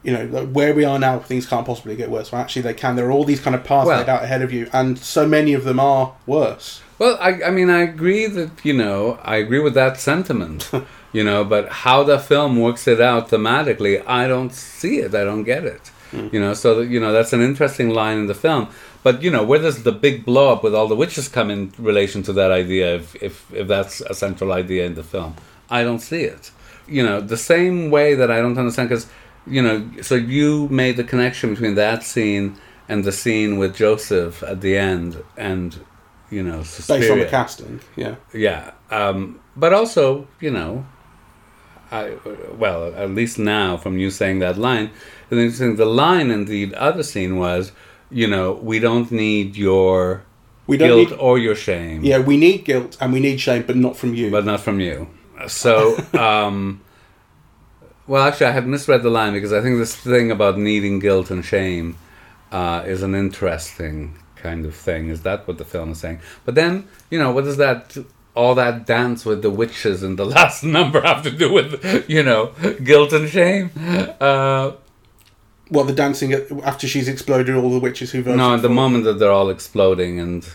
you know, that where we are now, things can't possibly get worse. Well, actually, they can. There are all these kind of paths Well- laid out ahead of you, and so many of them are worse. Well, I, I mean, I agree that you know, I agree with that sentiment, you know, but how the film works it out thematically, I don't see it. I don't get it. You know, so you know that's an interesting line in the film. But you know, where does the big blow up with all the witches come in relation to that idea? If if if that's a central idea in the film, I don't see it. You know, the same way that I don't understand because you know, so you made the connection between that scene and the scene with Joseph at the end, and you know, Based on the casting, yeah. Yeah, um, but also, you know, I well, at least now from you saying that line, the interesting the line in the other scene was, you know, we don't need your We don't guilt need. or your shame, Yeah, we need guilt and we need shame, but not from you. but not from you. So, um, well, actually, I had misread the line because I think this thing about needing guilt and shame uh, is an interesting kind of thing. Is that what the film is saying? But then, you know, what does that all that dance with the witches in the last number have to do with, you know, guilt and shame? Uh, well, the dancing after she's exploded all the witches who voted no, the moment that they're all exploding and,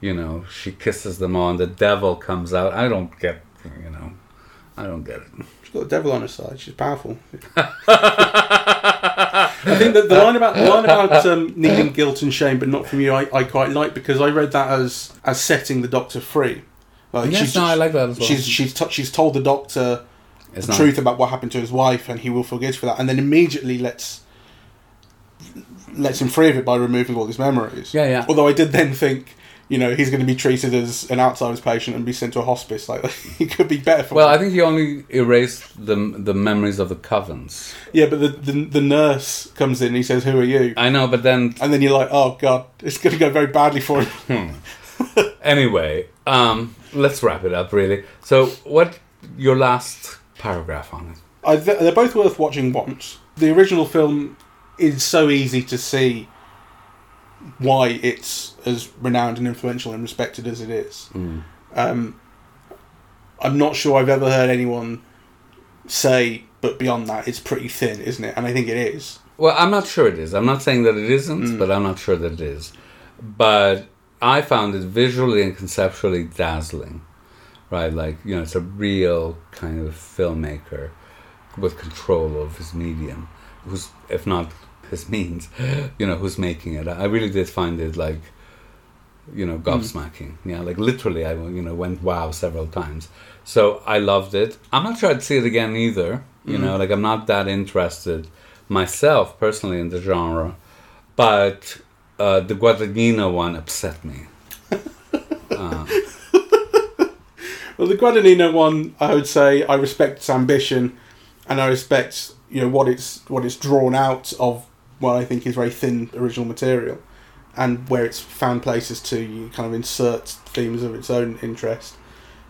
you know, she kisses them all and the devil comes out. I don't get, you know, I don't get it. She's got the devil on her side. She's powerful. I think that the line about the line about um, needing guilt and shame, but not from you, I, I quite like because I read that as as setting the doctor free. Like Yes, no, I like that as well. She's she's t- she's told the doctor It's the not- truth about what happened to his wife, and he will forgive for that, and then immediately lets lets him free of it by removing all his memories. Yeah, yeah. Although I did then think. You know, he's going to be treated as an Alzheimer's patient and be sent to a hospice. Like he could be better for. Well, I think he only erased the the memories of the covens. Yeah, but the, the the nurse comes in and he says, "Who are you?" I know, but then And then you're like, "Oh God, it's going to go very badly for him." Hmm. anyway, um, let's wrap it up. Really. So, what your last paragraph on it? I th- they're both worth watching once. The original film is so easy to see why it's as renowned and influential and respected as it is. Um, I'm not sure I've ever heard anyone say, but beyond that, it's pretty thin, isn't it? And I think it is. Well, I'm not sure it is. I'm not saying that it isn't, but I'm not sure that it is. But I found it visually and conceptually dazzling, right? Like you know, it's a real kind of filmmaker with control of his medium, who's if not his means, you know, who's making it. I really did find it like, you know, gobsmacking. Mm. Yeah, like literally, I you know went wow several times. So I loved it. I'm not sure I'd see it again either. You mm. know, like I'm not that interested myself personally in the genre, but uh, the Guadagnino one upset me. Well, the Guadagnino one, I would say, I respect its ambition, and I respect you know what it's what it's drawn out of what I think is very thin original material, and where it's found places to you kind of insert themes of its own interest.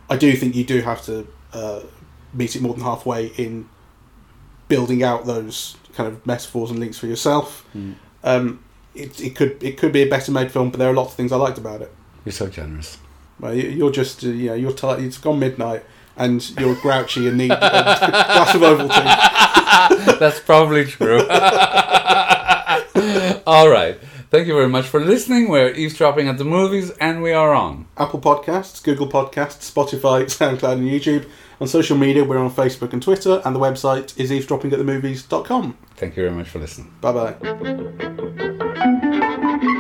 I do think you do have to uh, meet it more than halfway in building out those kind of metaphors and links for yourself. Um, it, it could it could be a better made film, but there are lots of things I liked about it. You're so generous. Well, you- you're just, uh, you know, you're tired. It's gone midnight, and you're grouchy and need a glass of Ovaltine. That's probably true. All right. Thank you very much for listening. We're eavesdropping at the movies, and we are on. Apple Podcasts, Google Podcasts, Spotify, SoundCloud, and YouTube. On social media, we're on Facebook and Twitter, and the website is eavesdroppingatthemovies.com. Thank you very much for listening. Bye bye. Thank you.